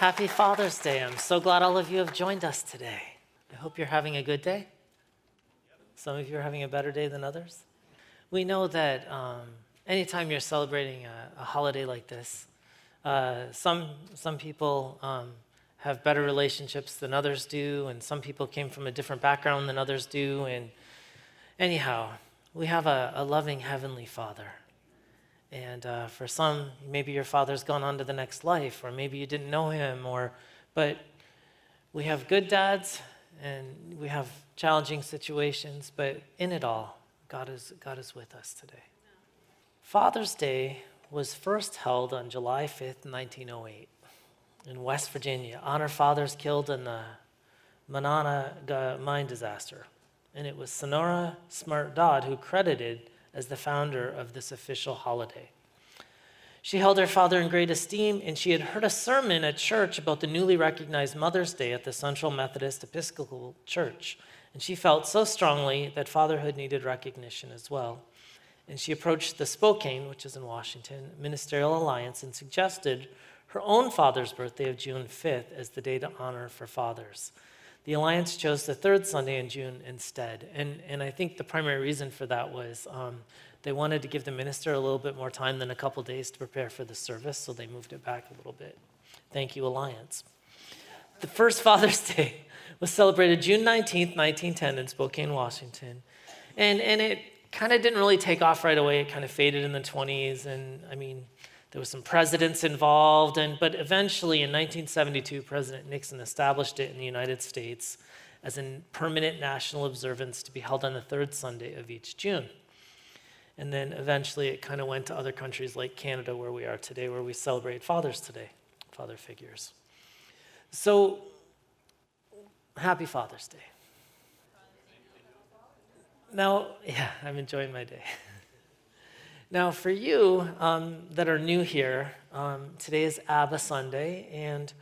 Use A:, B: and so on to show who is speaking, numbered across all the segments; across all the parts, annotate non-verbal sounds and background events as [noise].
A: Happy Father's Day. I'm so glad all of you have joined us today. I hope you're having a good day. Some of you are having a better day than others. We know that um, anytime you're celebrating a, a holiday like this, uh, some, some people um, have better relationships than others do, and some people came from a different background than others do. And anyhow, we have a, a loving Heavenly Father and uh, for some, maybe your father's gone on to the next life, or maybe you didn't know him, or, but we have good dads and we have challenging situations, but in it all, God is, God is with us today. Father's Day was first held on July 5th, 1908, in West Virginia. Honor fathers killed in the Monongah mine disaster. And it was Sonora Smart Dodd who credited as the founder of this official holiday. She held her father in great esteem, and she had heard a sermon at church about the newly recognized Mother's Day at the Central Methodist Episcopal Church. And she felt so strongly that fatherhood needed recognition as well. And she approached the Spokane, which is in Washington, Ministerial Alliance and suggested her own father's birthday of June 5th as the day to honor for fathers. The Alliance chose the third Sunday in June instead. And, and I think the primary reason for that was um, they wanted to give the minister a little bit more time than a couple days to prepare for the service, so they moved it back a little bit. Thank you, Alliance. The first [laughs] Father's Day was celebrated June 19th, 1910, in Spokane, Washington. And, and it kind of didn't really take off right away. It kind of faded in the 20s. And I mean, there was some presidents involved, and, but eventually in 1972, President Nixon established it in the United States as a permanent national observance to be held on the third Sunday of each June. And then eventually it kind of went to other countries like Canada, where we are today, where we celebrate fathers today, father figures. So, happy Father's Day. Now, [laughs] yeah, I'm enjoying my day. [laughs] Now, for you um, that are new here, um, today is Abba Sunday, and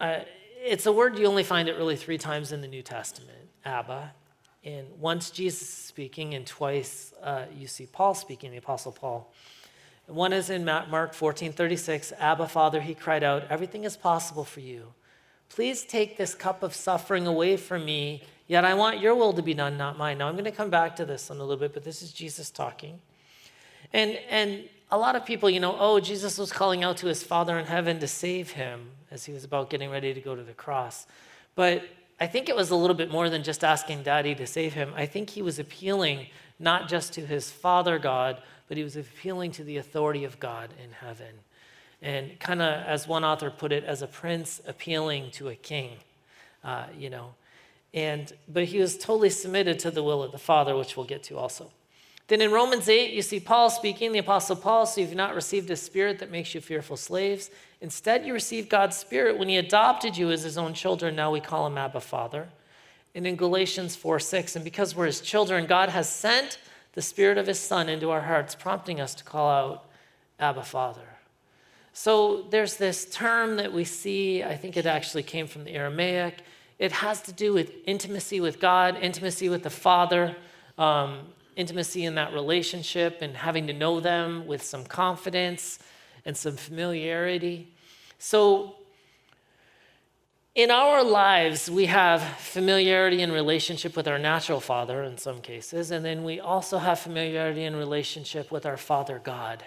A: uh, it's a word you only find it really three times in the New Testament Abba. And once Jesus is speaking, and twice uh, you see Paul speaking, the Apostle Paul. One is in Mark 14 36, Abba, Father, he cried out, Everything is possible for you. Please take this cup of suffering away from me, yet I want your will to be done, not mine. Now, I'm going to come back to this in a little bit, but this is Jesus talking. And, and a lot of people, you know, oh, Jesus was calling out to his Father in heaven to save him as he was about getting ready to go to the cross. But I think it was a little bit more than just asking Daddy to save him. I think he was appealing not just to his Father God, but he was appealing to the authority of God in heaven. And kind of, as one author put it, as a prince appealing to a king, uh, you know. And, but he was totally submitted to the will of the Father, which we'll get to also. Then in Romans 8, you see Paul speaking, the Apostle Paul, so you've not received a spirit that makes you fearful slaves. Instead, you received God's spirit when he adopted you as his own children. Now we call him Abba Father. And in Galatians 4 6, and because we're his children, God has sent the spirit of his son into our hearts, prompting us to call out Abba Father. So there's this term that we see, I think it actually came from the Aramaic. It has to do with intimacy with God, intimacy with the Father. Um, intimacy in that relationship and having to know them with some confidence and some familiarity. So, in our lives, we have familiarity and relationship with our natural father in some cases, and then we also have familiarity and relationship with our Father God.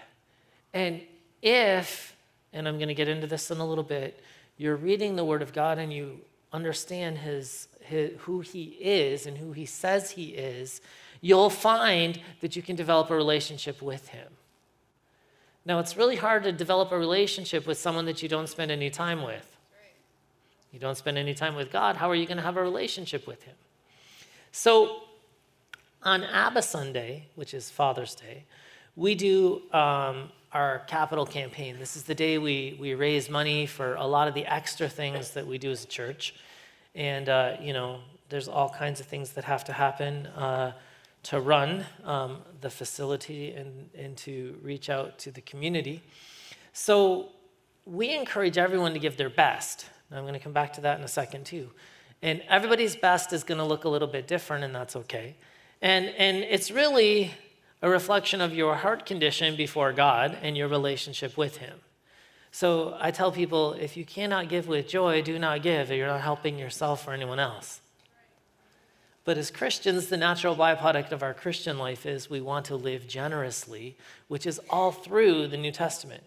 A: And if, and I'm going to get into this in a little bit, you're reading the Word of God and you understand his, his, who He is and who He says He is, you'll find that you can develop a relationship with him. Now, it's really hard to develop a relationship with someone that you don't spend any time with. You don't spend any time with God, how are you going to have a relationship with him? So, on Abba Sunday, which is Father's Day, we do um, our capital campaign. This is the day we, we raise money for a lot of the extra things that we do as a church. And, uh, you know, there's all kinds of things that have to happen uh, to run um, the facility and, and to reach out to the community. So we encourage everyone to give their best. I'm going to come back to that in a second, too. And everybody's best is going to look a little bit different, and that's okay. And, and it's really a reflection of your heart condition before God and your relationship with Him. So I tell people if you cannot give with joy, do not give, or you're not helping yourself or anyone else. But as Christians, the natural byproduct of our Christian life is we want to live generously, which is all through the New Testament.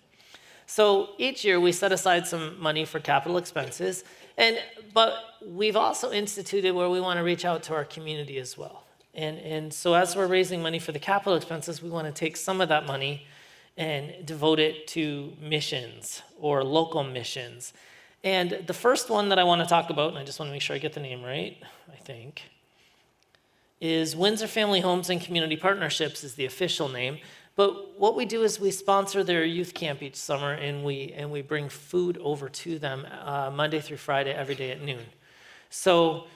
A: So each year we set aside some money for capital expenses, and but we've also instituted where we want to reach out to our community as well. And, and so as we're raising money for the capital expenses, we want to take some of that money and devote it to missions or local missions. And the first one that I want to talk about, and I just want to make sure I get the name right, I think, is Windsor Family Homes and Community Partnerships is the official name. But what we do is we sponsor their youth camp each summer, and we and we bring food over to them uh, Monday through Friday every day at noon. So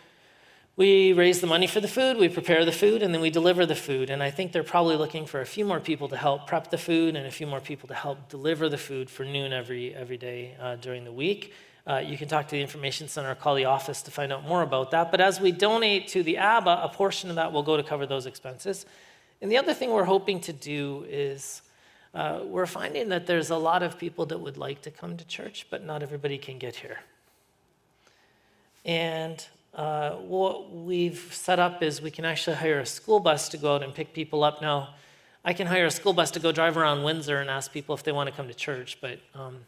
A: we raise the money for the food, we prepare the food, and then we deliver the food. And I think they're probably looking for a few more people to help prep the food and a few more people to help deliver the food for noon every, every day uh, during the week. Uh, you can talk to the information center or call the office to find out more about that. But as we donate to the ABBA, a portion of that will go to cover those expenses. And the other thing we're hoping to do is uh, we're finding that there's a lot of people that would like to come to church, but not everybody can get here. And uh, what we've set up is we can actually hire a school bus to go out and pick people up. Now, I can hire a school bus to go drive around Windsor and ask people if they want to come to church, but um,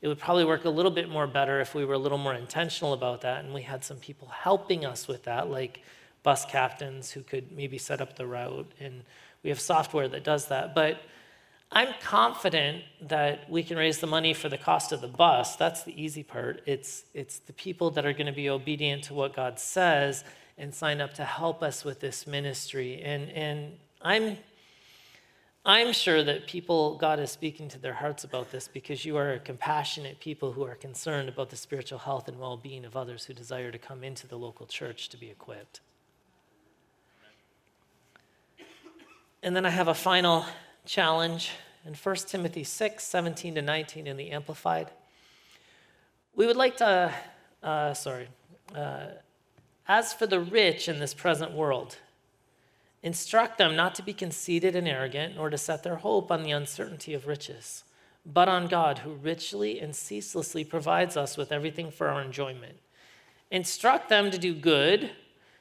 A: it would probably work a little bit more better if we were a little more intentional about that and we had some people helping us with that, like bus captains who could maybe set up the route. And we have software that does that. But I'm confident that we can raise the money for the cost of the bus. That's the easy part. It's, it's the people that are going to be obedient to what God says and sign up to help us with this ministry. And, and I'm, I'm sure that people, God is speaking to their hearts about this because you are compassionate people who are concerned about the spiritual health and well being of others who desire to come into the local church to be equipped. And then I have a final challenge in 1 Timothy 6 17 to 19 in the Amplified. We would like to, uh, sorry, uh, as for the rich in this present world, instruct them not to be conceited and arrogant, nor to set their hope on the uncertainty of riches, but on God, who richly and ceaselessly provides us with everything for our enjoyment. Instruct them to do good,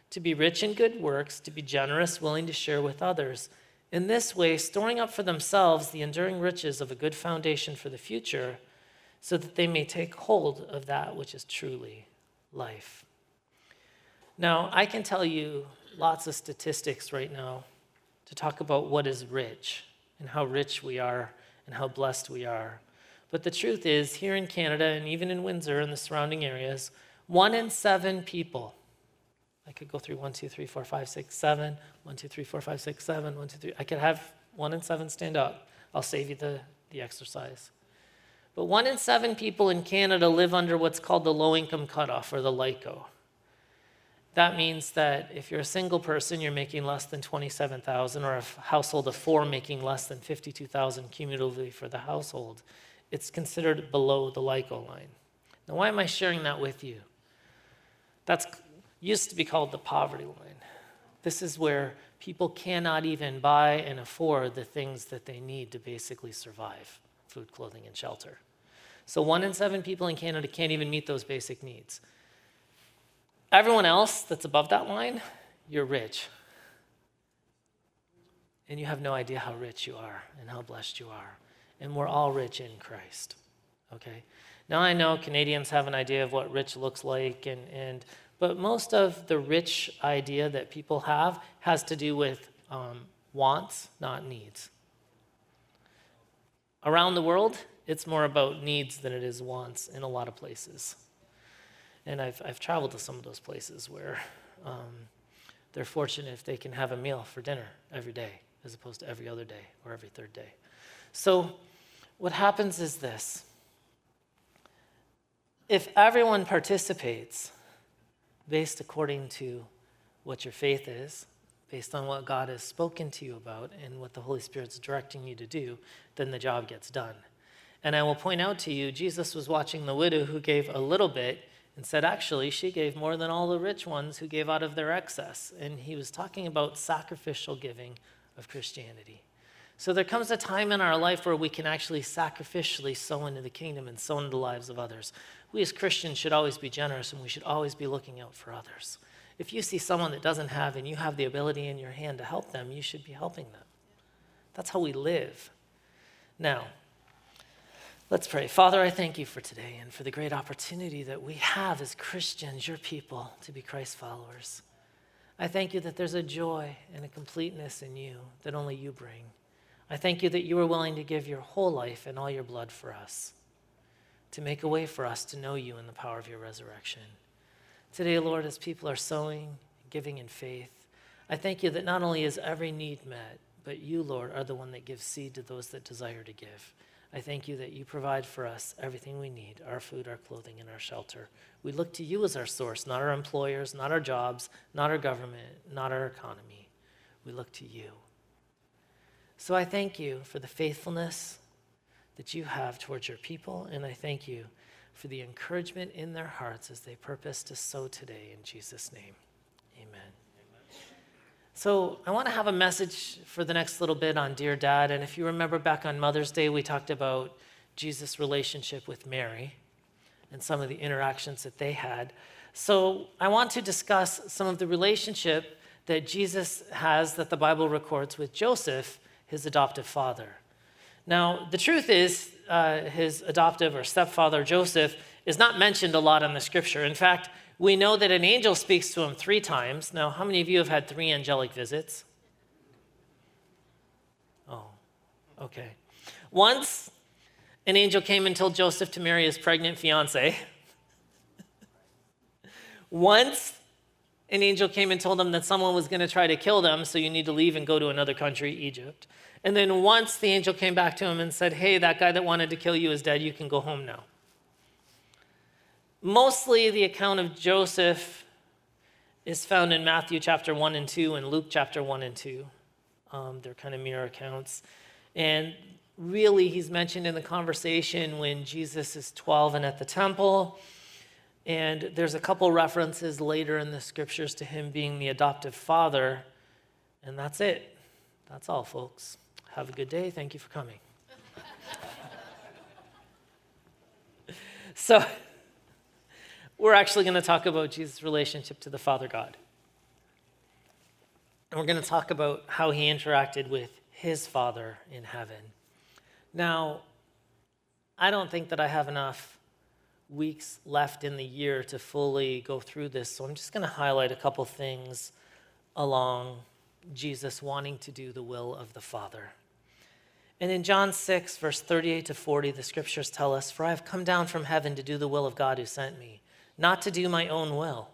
A: to be rich in good works, to be generous, willing to share with others in this way, storing up for themselves the enduring riches of a good foundation for the future, so that they may take hold of that which is truly life. Now, I can tell you lots of statistics right now to talk about what is rich and how rich we are and how blessed we are. But the truth is, here in Canada and even in Windsor and the surrounding areas, one in seven people I could go through one, two, three, four, five, six, seven. One, two, three, four, five, six, seven. One, two, three. I could have one in seven stand up. I'll save you the, the exercise. But one in seven people in Canada live under what's called the low income cutoff or the LICO. That means that if you're a single person, you're making less than 27,000, or a household of four making less than 52,000 cumulatively for the household, it's considered below the LICO line. Now, why am I sharing that with you? That's used to be called the poverty line. This is where people cannot even buy and afford the things that they need to basically survive food, clothing, and shelter. So, one in seven people in Canada can't even meet those basic needs. Everyone else that's above that line, you're rich. And you have no idea how rich you are and how blessed you are. And we're all rich in Christ. Okay? Now, I know Canadians have an idea of what rich looks like, and, and but most of the rich idea that people have has to do with um, wants, not needs. Around the world, it's more about needs than it is wants in a lot of places. And I've, I've traveled to some of those places where um, they're fortunate if they can have a meal for dinner every day as opposed to every other day or every third day. So what happens is this if everyone participates based according to what your faith is, based on what God has spoken to you about and what the Holy Spirit's directing you to do, then the job gets done. And I will point out to you, Jesus was watching the widow who gave a little bit and said, actually, she gave more than all the rich ones who gave out of their excess. And he was talking about sacrificial giving of Christianity. So there comes a time in our life where we can actually sacrificially sow into the kingdom and sow into the lives of others. We as Christians should always be generous and we should always be looking out for others. If you see someone that doesn't have and you have the ability in your hand to help them, you should be helping them. That's how we live. Now, let's pray. Father, I thank you for today and for the great opportunity that we have as Christians, your people, to be Christ followers. I thank you that there's a joy and a completeness in you that only you bring. I thank you that you are willing to give your whole life and all your blood for us, to make a way for us to know you in the power of your resurrection. Today, Lord, as people are sowing, giving in faith, I thank you that not only is every need met, but you, Lord, are the one that gives seed to those that desire to give. I thank you that you provide for us everything we need our food, our clothing, and our shelter. We look to you as our source, not our employers, not our jobs, not our government, not our economy. We look to you. So I thank you for the faithfulness that you have towards your people, and I thank you for the encouragement in their hearts as they purpose to sow today in Jesus' name. Amen. So, I want to have a message for the next little bit on Dear Dad. And if you remember back on Mother's Day, we talked about Jesus' relationship with Mary and some of the interactions that they had. So, I want to discuss some of the relationship that Jesus has that the Bible records with Joseph his adoptive father. Now, the truth is, uh, his adoptive or stepfather, Joseph, is not mentioned a lot in the scripture. In fact, we know that an angel speaks to him three times. Now, how many of you have had three angelic visits? Oh, okay. Once, an angel came and told Joseph to marry his pregnant fiancee. Once, an angel came and told him that someone was going to try to kill them, so you need to leave and go to another country, Egypt. And then once the angel came back to him and said, Hey, that guy that wanted to kill you is dead, you can go home now. Mostly the account of Joseph is found in Matthew chapter 1 and 2 and Luke chapter 1 and 2. Um, they're kind of mirror accounts. And really, he's mentioned in the conversation when Jesus is 12 and at the temple. And there's a couple references later in the scriptures to him being the adoptive father. And that's it. That's all, folks. Have a good day. Thank you for coming. [laughs] so, we're actually going to talk about Jesus' relationship to the Father God. And we're going to talk about how he interacted with his Father in heaven. Now, I don't think that I have enough weeks left in the year to fully go through this, so I'm just going to highlight a couple things along Jesus wanting to do the will of the Father. And in John 6, verse 38 to 40, the scriptures tell us, For I have come down from heaven to do the will of God who sent me, not to do my own will.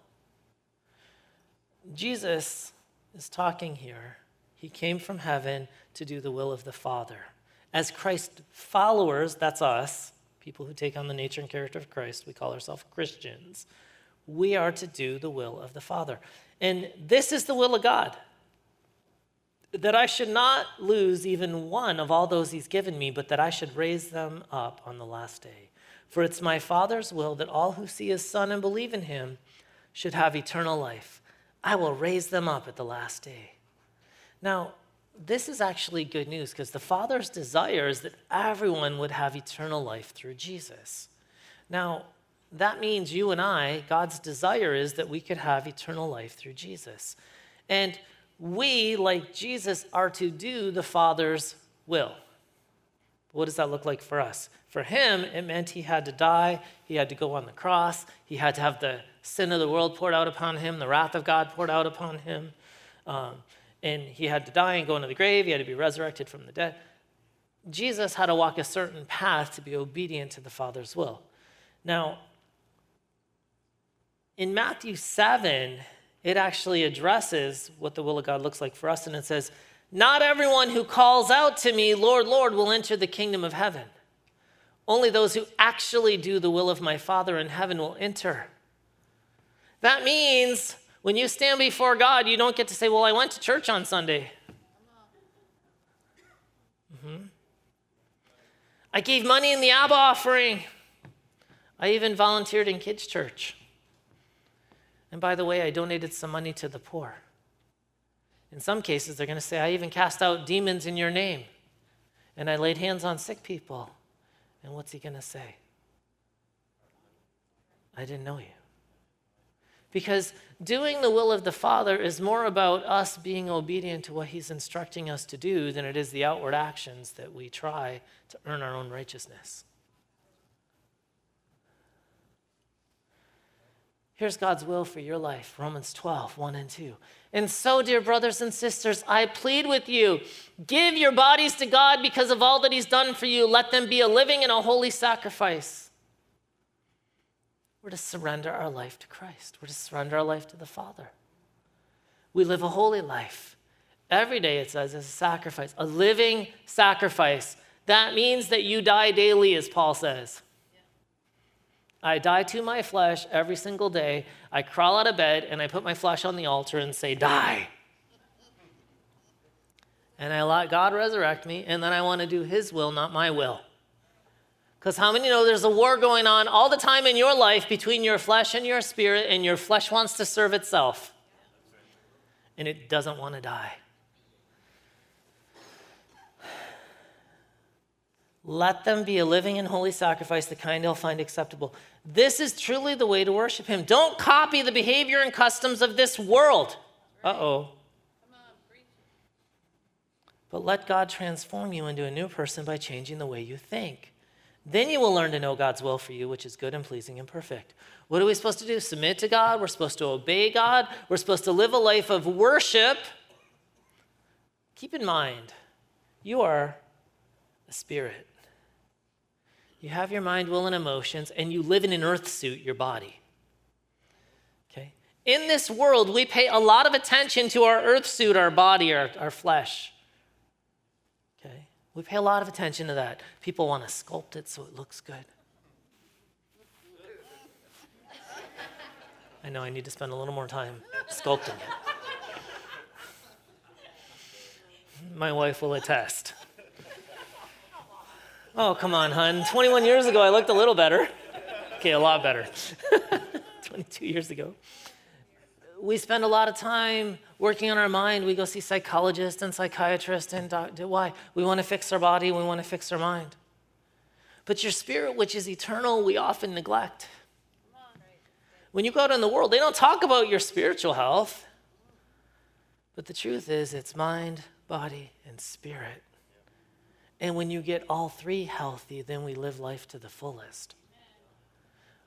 A: Jesus is talking here. He came from heaven to do the will of the Father. As Christ followers, that's us, people who take on the nature and character of Christ, we call ourselves Christians. We are to do the will of the Father. And this is the will of God that I should not lose even one of all those he's given me, but that I should raise them up on the last day. For it's my Father's will that all who see his Son and believe in him should have eternal life. I will raise them up at the last day. Now, this is actually good news because the Father's desire is that everyone would have eternal life through Jesus. Now, that means you and I, God's desire is that we could have eternal life through Jesus. And we, like Jesus, are to do the Father's will. What does that look like for us? For him, it meant he had to die, he had to go on the cross, he had to have the sin of the world poured out upon him, the wrath of God poured out upon him. Um, and he had to die and go into the grave, he had to be resurrected from the dead. Jesus had to walk a certain path to be obedient to the Father's will. Now, in Matthew 7, it actually addresses what the will of God looks like for us. And it says, Not everyone who calls out to me, Lord, Lord, will enter the kingdom of heaven. Only those who actually do the will of my Father in heaven will enter. That means when you stand before God, you don't get to say, Well, I went to church on Sunday. Mm-hmm. I gave money in the Abba offering. I even volunteered in kids' church. And by the way, I donated some money to the poor. In some cases, they're going to say, I even cast out demons in your name. And I laid hands on sick people. And what's he going to say? I didn't know you. Because doing the will of the Father is more about us being obedient to what He's instructing us to do than it is the outward actions that we try to earn our own righteousness. Here's God's will for your life Romans 12, 1 and 2. And so, dear brothers and sisters, I plead with you give your bodies to God because of all that He's done for you. Let them be a living and a holy sacrifice we're to surrender our life to Christ. We're to surrender our life to the Father. We live a holy life. Every day it says as a sacrifice, a living sacrifice. That means that you die daily, as Paul says. I die to my flesh every single day. I crawl out of bed and I put my flesh on the altar and say, Die. And I let God resurrect me, and then I want to do His will, not my will. Because how many know there's a war going on all the time in your life between your flesh and your spirit, and your flesh wants to serve itself, and it doesn't want to die. Let them be a living and holy sacrifice, the kind they'll find acceptable. This is truly the way to worship Him. Don't copy the behavior and customs of this world. Uh oh. But let God transform you into a new person by changing the way you think. Then you will learn to know God's will for you, which is good and pleasing and perfect. What are we supposed to do? Submit to God. We're supposed to obey God. We're supposed to live a life of worship. Keep in mind, you are a spirit. You have your mind, will, and emotions, and you live in an earth suit, your body. Okay? In this world, we pay a lot of attention to our earth suit, our body, our, our flesh. We pay a lot of attention to that. People want to sculpt it so it looks good. I know I need to spend a little more time sculpting it. My wife will attest. Oh, come on, hun. 21 years ago, I looked a little better. Okay, a lot better. [laughs] 22 years ago we spend a lot of time working on our mind. We go see psychologists and psychiatrists and doctor. Why? We want to fix our body, we want to fix our mind. But your spirit, which is eternal, we often neglect. When you go out in the world, they don't talk about your spiritual health. But the truth is, it's mind, body, and spirit. And when you get all three healthy, then we live life to the fullest.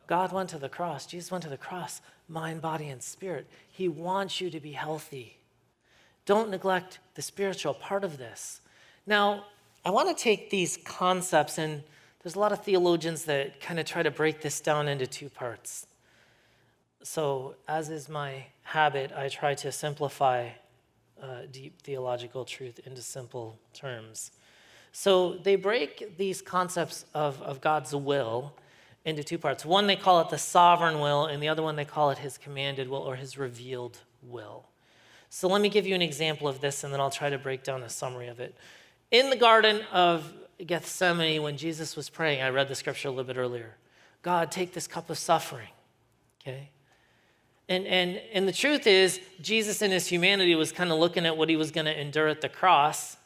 A: God went to the cross, Jesus went to the cross, mind, body, and spirit. He wants you to be healthy. Don't neglect the spiritual part of this. Now, I want to take these concepts, and there's a lot of theologians that kind of try to break this down into two parts. So, as is my habit, I try to simplify uh, deep theological truth into simple terms. So, they break these concepts of, of God's will into two parts. One, they call it the sovereign will, and the other one, they call it his commanded will or his revealed will. So let me give you an example of this, and then I'll try to break down a summary of it. In the Garden of Gethsemane, when Jesus was praying, I read the scripture a little bit earlier God, take this cup of suffering. Okay? And, and, and the truth is, Jesus in his humanity was kind of looking at what he was going to endure at the cross.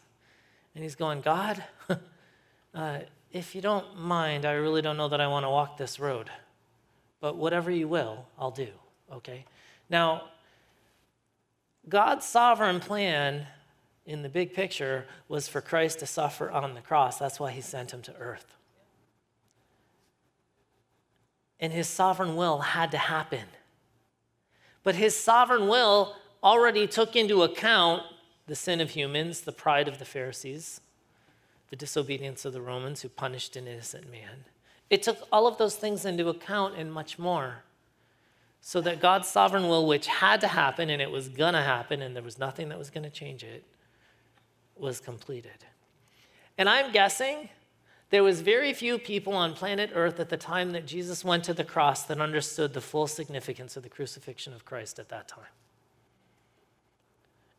A: And he's going, God, [laughs] uh, if you don't mind, I really don't know that I want to walk this road. But whatever you will, I'll do, okay? Now, God's sovereign plan in the big picture was for Christ to suffer on the cross. That's why he sent him to earth. And his sovereign will had to happen. But his sovereign will already took into account the sin of humans, the pride of the Pharisees, the disobedience of the Romans who punished an innocent man. It took all of those things into account and much more. So that God's sovereign will, which had to happen and it was going to happen and there was nothing that was going to change it, was completed. And I'm guessing There was very few people on planet Earth at the time that Jesus went to the cross that understood the full significance of the crucifixion of Christ at that time.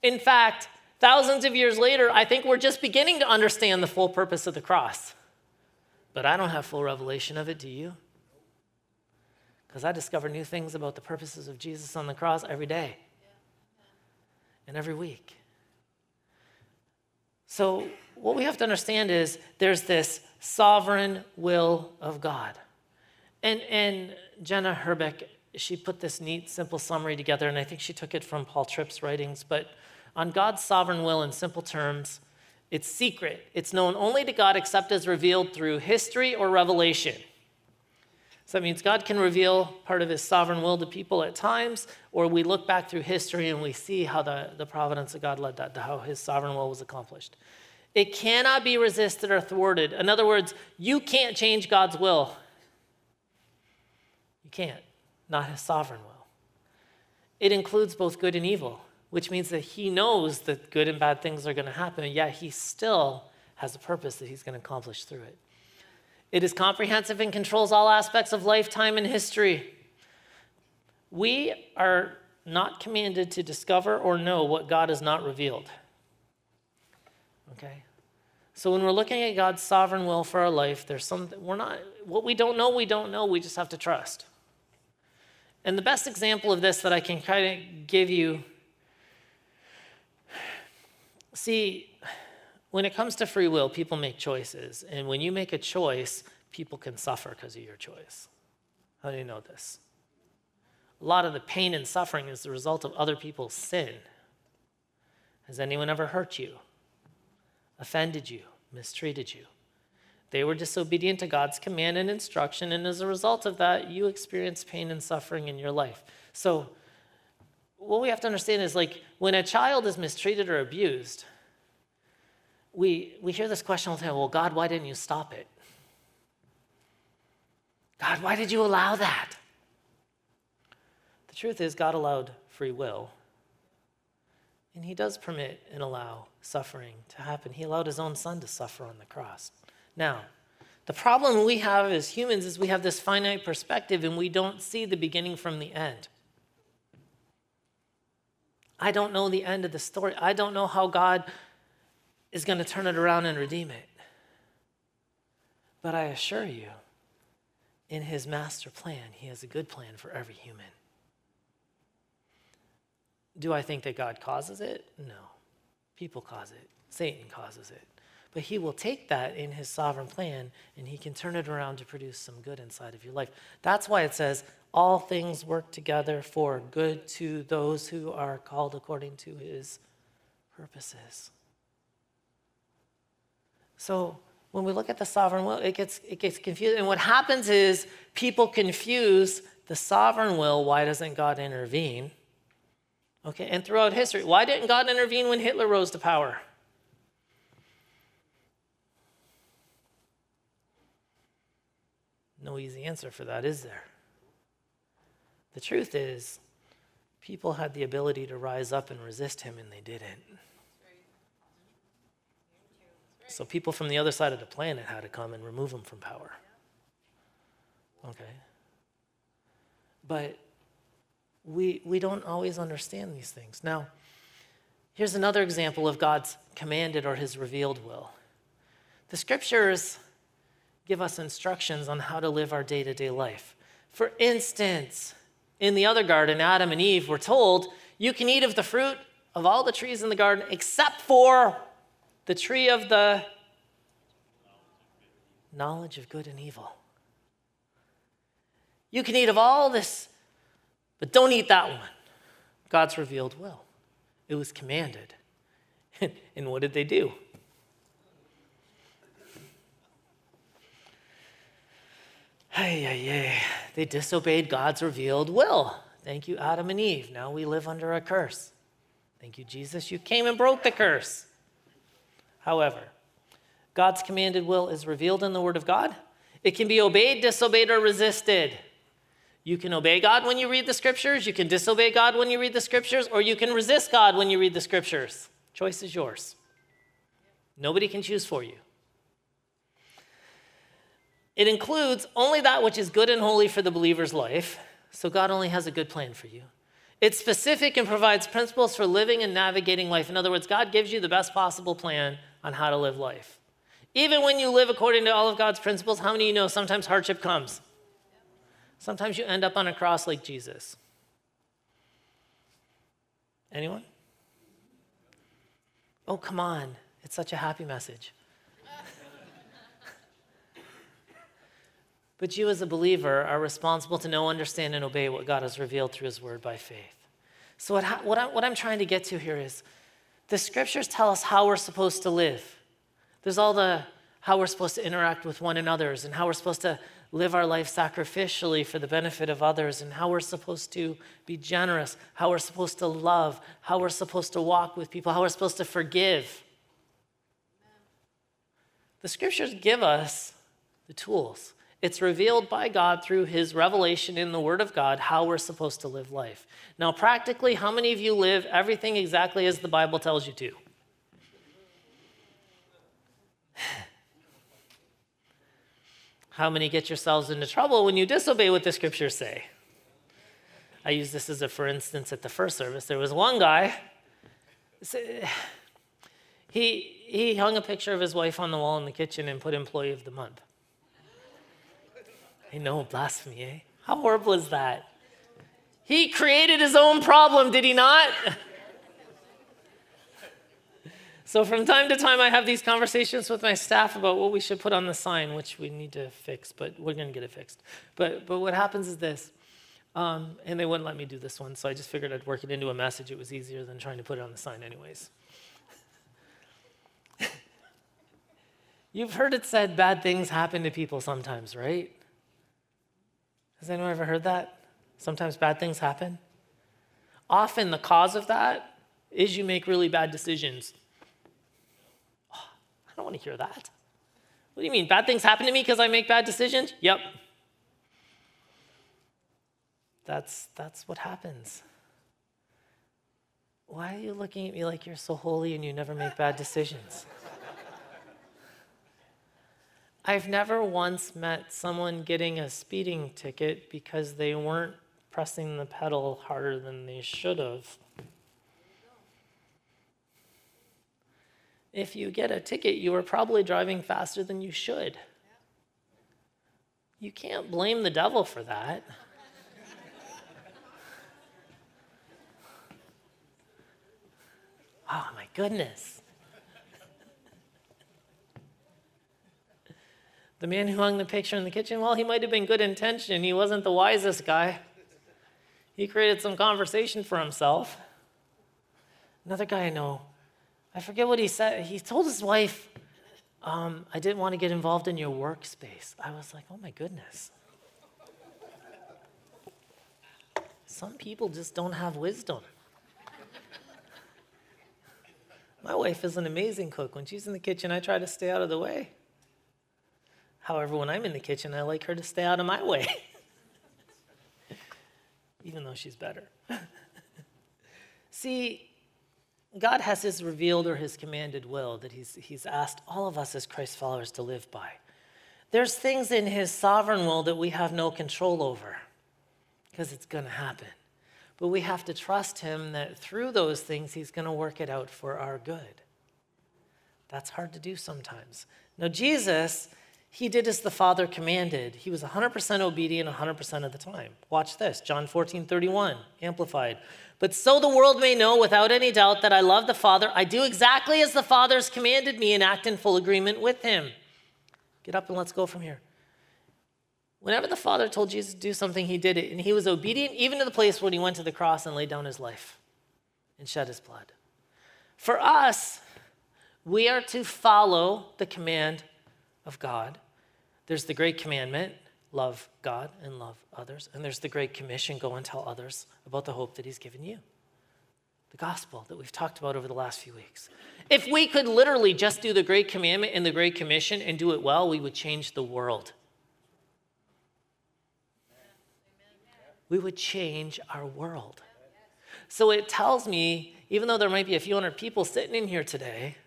A: In fact, thousands of years later, I think we're just beginning to understand the full purpose of the cross. But I don't have full revelation of it, do you? Because I discover new things about the purposes of Jesus on the cross every day and every week. So, what we have to understand is there's this sovereign will of God. And, and Jenna Herbeck, she put this neat, simple summary together, and I think she took it from Paul Tripp's writings. But on God's sovereign will, in simple terms, it's secret. It's known only to God except as revealed through history or revelation. So that means God can reveal part of his sovereign will to people at times, or we look back through history and we see how the, the providence of God led that, to how his sovereign will was accomplished. It cannot be resisted or thwarted. In other words, you can't change God's will. You can't, not his sovereign will. It includes both good and evil, which means that he knows that good and bad things are going to happen, yet he still has a purpose that he's going to accomplish through it. It is comprehensive and controls all aspects of lifetime and history. We are not commanded to discover or know what God has not revealed. Okay? So when we're looking at God's sovereign will for our life, there's something we're not what we don't know, we don't know, we just have to trust. And the best example of this that I can kind of give you see when it comes to free will, people make choices. And when you make a choice, people can suffer because of your choice. How do you know this? A lot of the pain and suffering is the result of other people's sin. Has anyone ever hurt you? offended you, mistreated you. They were disobedient to God's command and instruction, and as a result of that, you experience pain and suffering in your life. So, what we have to understand is like when a child is mistreated or abused, we, we hear this question all the time well, God, why didn't you stop it? God, why did you allow that? The truth is, God allowed free will and he does permit and allow suffering to happen. He allowed his own son to suffer on the cross. Now, the problem we have as humans is we have this finite perspective and we don't see the beginning from the end. I don't know the end of the story. I don't know how God is going to turn it around and redeem it. But I assure you, in his master plan, he has a good plan for every human. Do I think that God causes it? No. People cause it, Satan causes it. But he will take that in his sovereign plan and he can turn it around to produce some good inside of your life. That's why it says, all things work together for good to those who are called according to his purposes. So when we look at the sovereign will, it gets, it gets confused. And what happens is people confuse the sovereign will, why doesn't God intervene? Okay, and throughout history, why didn't God intervene when Hitler rose to power? No easy answer for that, is there? The truth is, people had the ability to rise up and resist him, and they didn't. So people from the other side of the planet had to come and remove him from power. Okay? But we, we don't always understand these things. Now, here's another example of God's commanded or his revealed will. The scriptures give us instructions on how to live our day to day life. For instance, in the other garden, Adam and Eve were told, You can eat of the fruit of all the trees in the garden except for the tree of the knowledge of good and evil. You can eat of all this but don't eat that one. God's revealed will. It was commanded. [laughs] and what did they do? Hey, hey, hey. They disobeyed God's revealed will. Thank you, Adam and Eve. Now we live under a curse. Thank you, Jesus. You came and broke the curse. However, God's commanded will is revealed in the Word of God. It can be obeyed, disobeyed, or resisted. You can obey God when you read the scriptures, you can disobey God when you read the scriptures, or you can resist God when you read the scriptures. Choice is yours. Nobody can choose for you. It includes only that which is good and holy for the believer's life. So God only has a good plan for you. It's specific and provides principles for living and navigating life. In other words, God gives you the best possible plan on how to live life. Even when you live according to all of God's principles, how many of you know sometimes hardship comes? Sometimes you end up on a cross like Jesus. Anyone? Oh, come on. It's such a happy message. But you, as a believer, are responsible to know, understand, and obey what God has revealed through His Word by faith. So, what, what, I, what I'm trying to get to here is the scriptures tell us how we're supposed to live. There's all the how we're supposed to interact with one another's and how we're supposed to live our life sacrificially for the benefit of others and how we're supposed to be generous, how we're supposed to love, how we're supposed to walk with people, how we're supposed to forgive. The scriptures give us the tools. It's revealed by God through his revelation in the Word of God how we're supposed to live life. Now, practically, how many of you live everything exactly as the Bible tells you to? [sighs] How many get yourselves into trouble when you disobey what the scriptures say? I use this as a for instance at the first service. There was one guy, [sighs] he, he hung a picture of his wife on the wall in the kitchen and put employee of the month. I know, blasphemy, eh? How horrible is that? He created his own problem, did he not? [laughs] So from time to time, I have these conversations with my staff about what we should put on the sign, which we need to fix, but we're going to get it fixed. But, but what happens is this, um, and they wouldn't let me do this one, so I just figured I'd work it into a message. It was easier than trying to put it on the sign, anyways. [laughs] You've heard it said bad things happen to people sometimes, right? Has anyone ever heard that? Sometimes bad things happen. Often the cause of that is you make really bad decisions [sighs] I don't want to hear that. What do you mean? Bad things happen to me because I make bad decisions? Yep. That's, that's what happens. Why are you looking at me like you're so holy and you never make bad decisions? I've never once met someone getting a speeding ticket because they weren't pressing the pedal harder than they should have. if you get a ticket, you are probably driving faster than you should. You can't blame the devil for that. oh [laughs] my goodness. The man who hung the picture in the kitchen, well, he might have been good intention. He wasn't the wisest guy. He created some conversation for himself. Another guy I know I forget what he said. He told his wife, um, I didn't want to get involved in your workspace. I was like, oh my goodness. Some people just don't have wisdom. My wife is an amazing cook. When she's in the kitchen, I try to stay out of the way. However, when I'm in the kitchen, I like her to stay out of my way, [laughs] even though she's better. [laughs] See, God has his revealed or his commanded will that he's, he's asked all of us as Christ followers to live by. There's things in his sovereign will that we have no control over because it's going to happen. But we have to trust him that through those things, he's going to work it out for our good. That's hard to do sometimes. Now, Jesus, he did as the Father commanded. He was 100% obedient 100% of the time. Watch this John 14 31, amplified. But so the world may know without any doubt that I love the Father, I do exactly as the Father has commanded me and act in full agreement with him. Get up and let's go from here. Whenever the Father told Jesus to do something, he did it. And he was obedient even to the place when he went to the cross and laid down his life and shed his blood. For us, we are to follow the command of God. There's the great commandment love God and love others. And there's the Great Commission go and tell others about the hope that He's given you. The gospel that we've talked about over the last few weeks. If we could literally just do the Great Commandment and the Great Commission and do it well, we would change the world. We would change our world. So it tells me, even though there might be a few hundred people sitting in here today,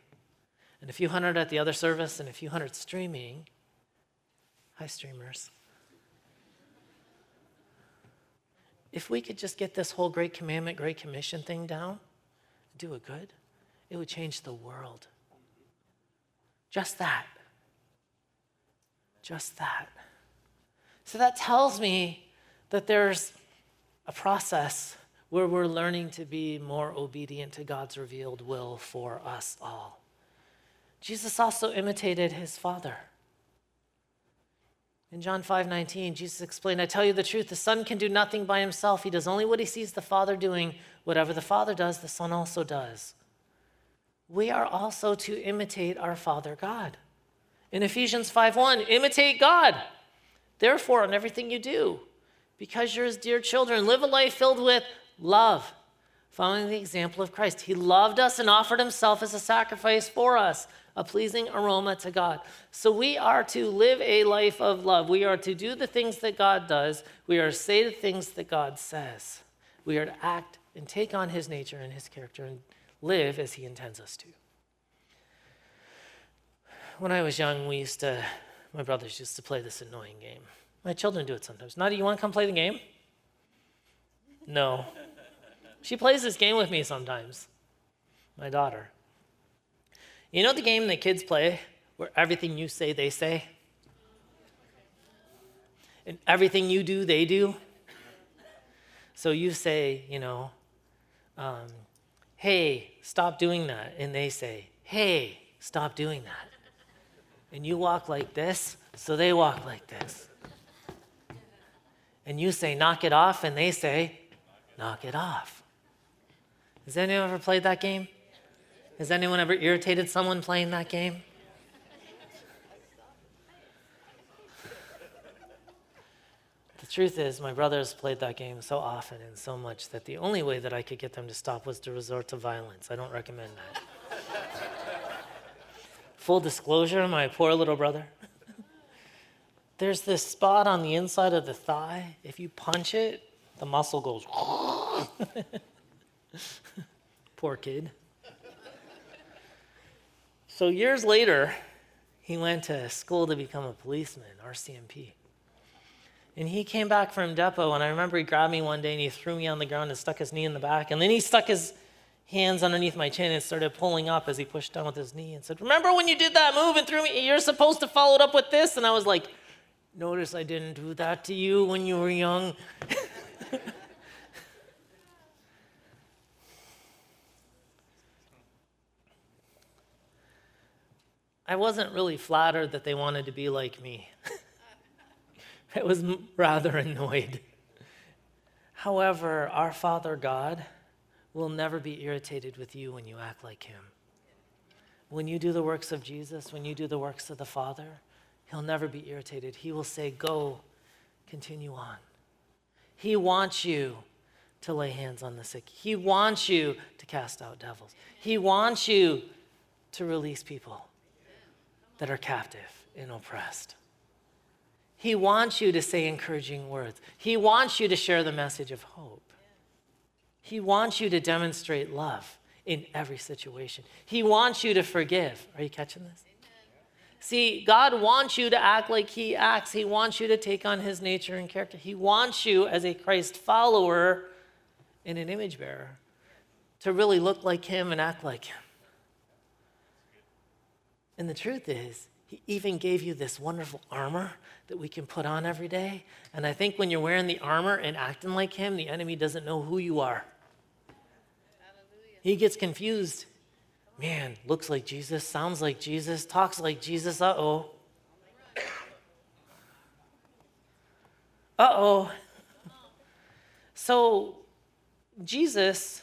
A: and a few hundred at the other service, and a few hundred streaming, Hi, streamers. If we could just get this whole Great Commandment, Great Commission thing down, do it good, it would change the world. Just that. Just that. So that tells me that there's a process where we're learning to be more obedient to God's revealed will for us all. Jesus also imitated his Father. In John 5 19, Jesus explained, I tell you the truth, the Son can do nothing by himself. He does only what he sees the Father doing. Whatever the Father does, the Son also does. We are also to imitate our Father God. In Ephesians 5 1, imitate God. Therefore, in everything you do, because you're his dear children, live a life filled with love, following the example of Christ. He loved us and offered himself as a sacrifice for us a pleasing aroma to God. So we are to live a life of love. We are to do the things that God does. We are to say the things that God says. We are to act and take on his nature and his character and live as he intends us to. When I was young, we used to, my brothers used to play this annoying game. My children do it sometimes. Nadia, you want to come play the game? No. She plays this game with me sometimes, my daughter. You know the game that kids play where everything you say, they say? And everything you do, they do? So you say, you know, um, hey, stop doing that. And they say, hey, stop doing that. And you walk like this, so they walk like this. And you say, knock it off, and they say, knock it off. Has anyone ever played that game? Has anyone ever irritated someone playing that game? the truth is, my brothers played that game so often and so much that the only way that I could get them to stop was to resort to violence. I don't recommend that. Full disclosure, my poor little brother. There's this spot on the inside of the thigh. If you punch it, the muscle goes. [laughs] poor kid. So years later, he went to school to become a policeman, RCMP. And he came back from depot, and I remember he grabbed me one day and he threw me on the ground and stuck his knee in the back. And then he stuck his hands underneath my chin and started pulling up as he pushed down with his knee and said, Remember when you did that move and threw me? You're supposed to follow it up with this. And I was like, Notice I didn't do that to you when you were young. [laughs] I wasn't really flattered that they wanted to be like me. [laughs] I was rather annoyed. However, our Father God will never be irritated with you when you act like Him. When you do the works of Jesus, when you do the works of the Father, He'll never be irritated. He will say, Go, continue on. He wants you to lay hands on the sick, He wants you to cast out devils, He wants you to release people that are captive and oppressed. He wants you to say encouraging words. He wants you to share the message of hope. He wants you to demonstrate love in every situation. He wants you to forgive. Are you catching this? See, God wants you to act like He acts. He wants you to take on His nature and character. He wants you, as a Christ follower and an image bearer, to really look like Him and act like Him. And the truth is, he even gave you this wonderful armor that we can put on every day. And I think when you're wearing the armor and acting like him, the enemy doesn't know who you are. Hallelujah. He gets confused. Man, looks like Jesus, sounds like Jesus, talks like Jesus. Uh oh. Uh oh. So, Jesus,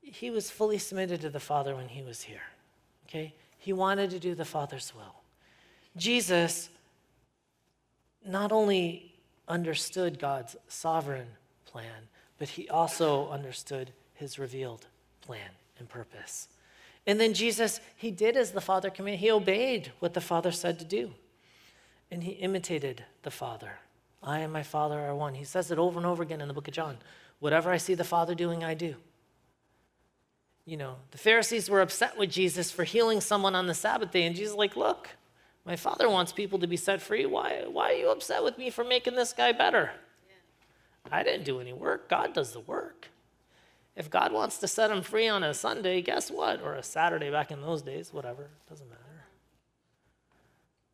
A: he was fully submitted to the Father when he was here. Okay? He wanted to do the Father's will. Jesus not only understood God's sovereign plan, but he also understood his revealed plan and purpose. And then Jesus, he did as the Father commanded. He obeyed what the Father said to do. And he imitated the Father. I and my Father are one. He says it over and over again in the book of John. Whatever I see the Father doing, I do you know, the Pharisees were upset with Jesus for healing someone on the Sabbath day. And Jesus like, look, My Father wants people to be set free. Why, why are you upset with me for making this guy better? I didn't do any work. God does the work. If God wants to set him free on a Sunday, guess what? Or a Saturday back in those days, whatever, doesn't matter.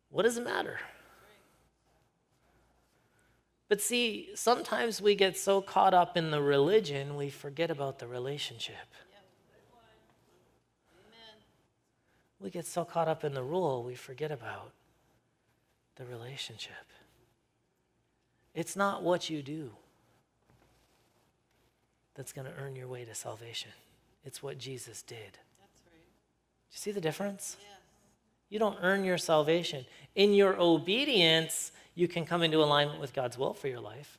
A: What does it matter? But see, sometimes we get so caught up in the religion, we forget about the relationship. We get so caught up in the rule, we forget about the relationship. It's not what you do that's going to earn your way to salvation. It's what Jesus did. That's right. Do you see the difference? Yeah. You don't earn your salvation. In your obedience, you can come into alignment with God's will for your life.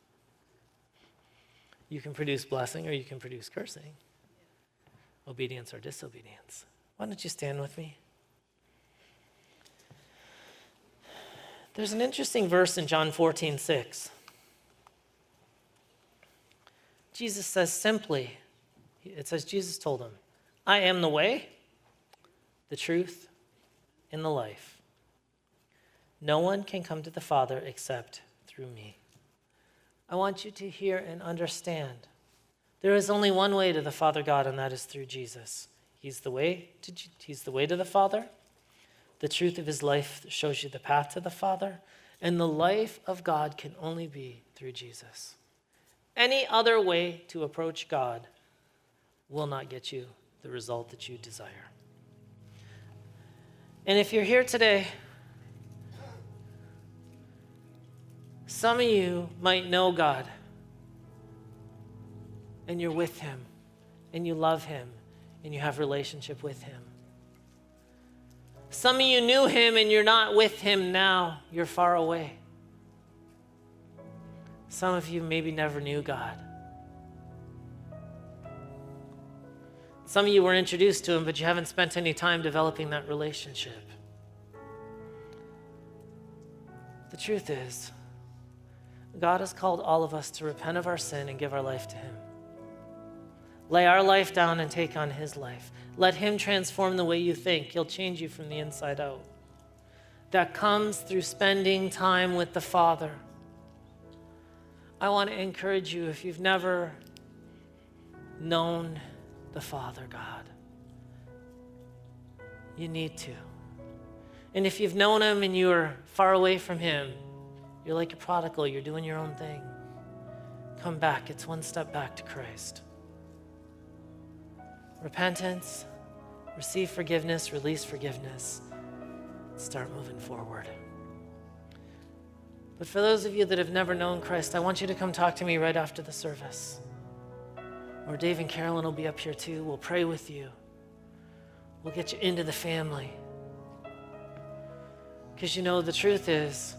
A: You can produce blessing or you can produce cursing. Obedience or disobedience. Why don't you stand with me? There's an interesting verse in John 14, 6. Jesus says simply, it says, Jesus told him, I am the way, the truth, and the life. No one can come to the Father except through me. I want you to hear and understand. There is only one way to the Father God, and that is through Jesus. He's the way to, he's the way to the Father. The truth of his life shows you the path to the Father. And the life of God can only be through Jesus. Any other way to approach God will not get you the result that you desire. And if you're here today, some of you might know God and you're with him and you love him and you have relationship with him. Some of you knew him and you're not with him now. You're far away. Some of you maybe never knew God. Some of you were introduced to Him, but you haven't spent any time developing that relationship. The truth is, God has called all of us to repent of our sin and give our life to Him. Lay our life down and take on His life. Let Him transform the way you think. He'll change you from the inside out. That comes through spending time with the Father I want to encourage you if you've never known the Father God, you need to. And if you've known Him and you're far away from Him, you're like a prodigal, you're doing your own thing. Come back, it's one step back to Christ. Repentance, receive forgiveness, release forgiveness, start moving forward. But for those of you that have never known Christ, I want you to come talk to me right after the service. Or Dave and Carolyn will be up here too. We'll pray with you. We'll get you into the family. Because you know, the truth is,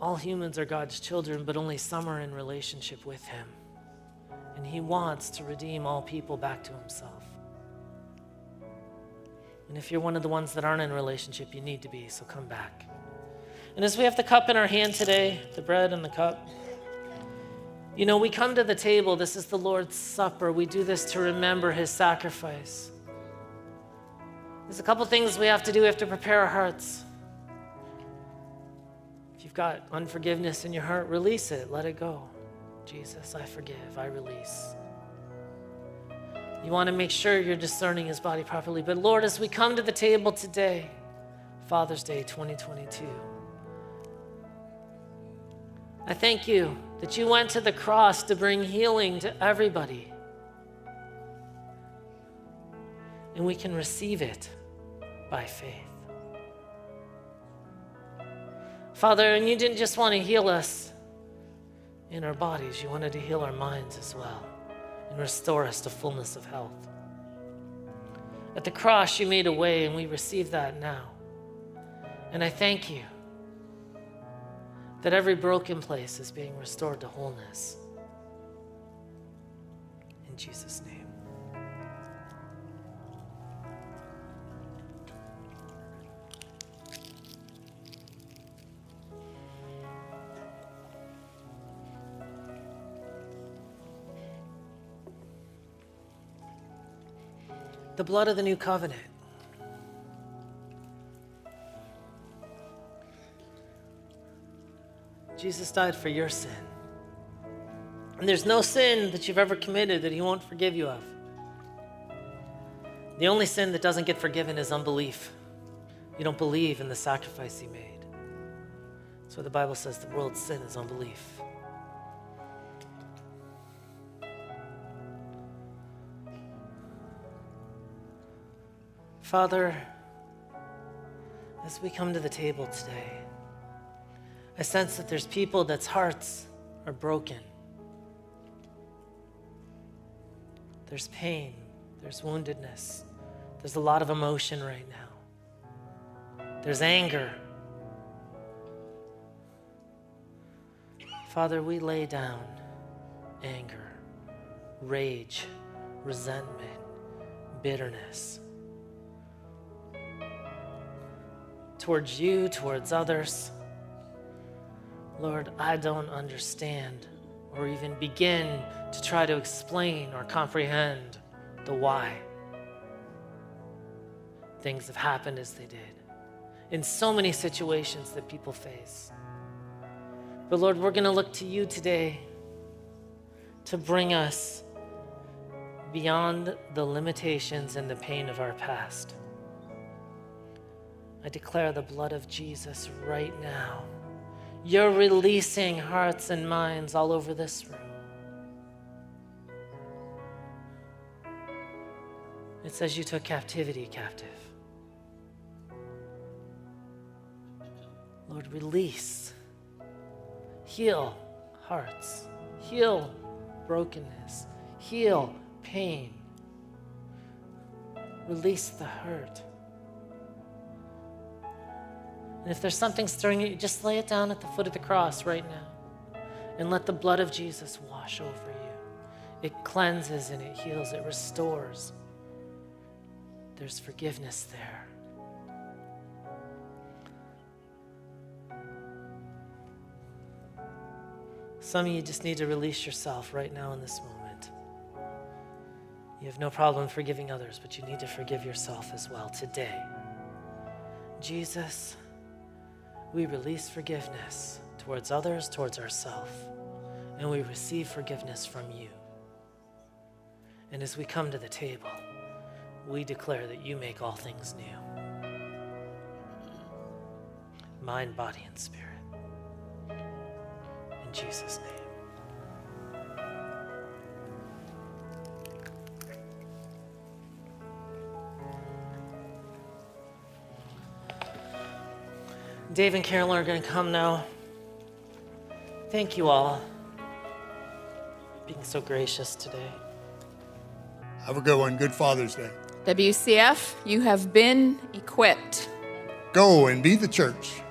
A: all humans are God's children, but only some are in relationship with Him. And He wants to redeem all people back to Himself. And if you're one of the ones that aren't in relationship, you need to be, so come back. And as we have the cup in our hand today, the bread and the cup, you know, we come to the table. This is the Lord's Supper. We do this to remember his sacrifice. There's a couple things we have to do. We have to prepare our hearts. If you've got unforgiveness in your heart, release it. Let it go. Jesus, I forgive. I release. You want to make sure you're discerning his body properly. But Lord, as we come to the table today, Father's Day 2022, I thank you that you went to the cross to bring healing to everybody. And we can receive it by faith. Father, and you didn't just want to heal us in our bodies, you wanted to heal our minds as well and restore us to fullness of health. At the cross, you made a way, and we receive that now. And I thank you that every broken place is being restored to wholeness. In Jesus' name. the blood of the new covenant. Jesus died for your sin. And there's no sin that you've ever committed that he won't forgive you of. The only sin that doesn't get forgiven is unbelief. You don't believe in the sacrifice he made. That's why the Bible says the world's sin is unbelief. Father, as we come to the table today, I sense that there's people that's hearts are broken. There's pain, there's woundedness, there's a lot of emotion right now. There's anger. Father, we lay down anger, rage, resentment, bitterness towards you, towards others. Lord, I don't understand or even begin to try to explain or comprehend the why. Things have happened as they did in so many situations that people face. But Lord, we're going to look to you today to bring us beyond the limitations and the pain of our past. I declare the blood of Jesus right now. You're releasing hearts and minds all over this room. It says you took captivity captive. Lord, release, heal hearts, heal brokenness, heal pain, release the hurt. And if there's something stirring you, just lay it down at the foot of the cross right now and let the blood of Jesus wash over you. It cleanses and it heals, it restores. There's forgiveness there. Some of you just need to release yourself right now in this moment. You have no problem forgiving others, but you need to forgive yourself as well today. Jesus, we release forgiveness towards others, towards ourselves, and we receive forgiveness from you. And as we come to the table, we declare that you make all things new mind, body, and spirit. In Jesus' name. Dave and Carolyn are going to come now. Thank you all being so gracious today.
B: Have a good one. Good Father's Day.
C: WCF, you have been equipped.
B: Go and be the church.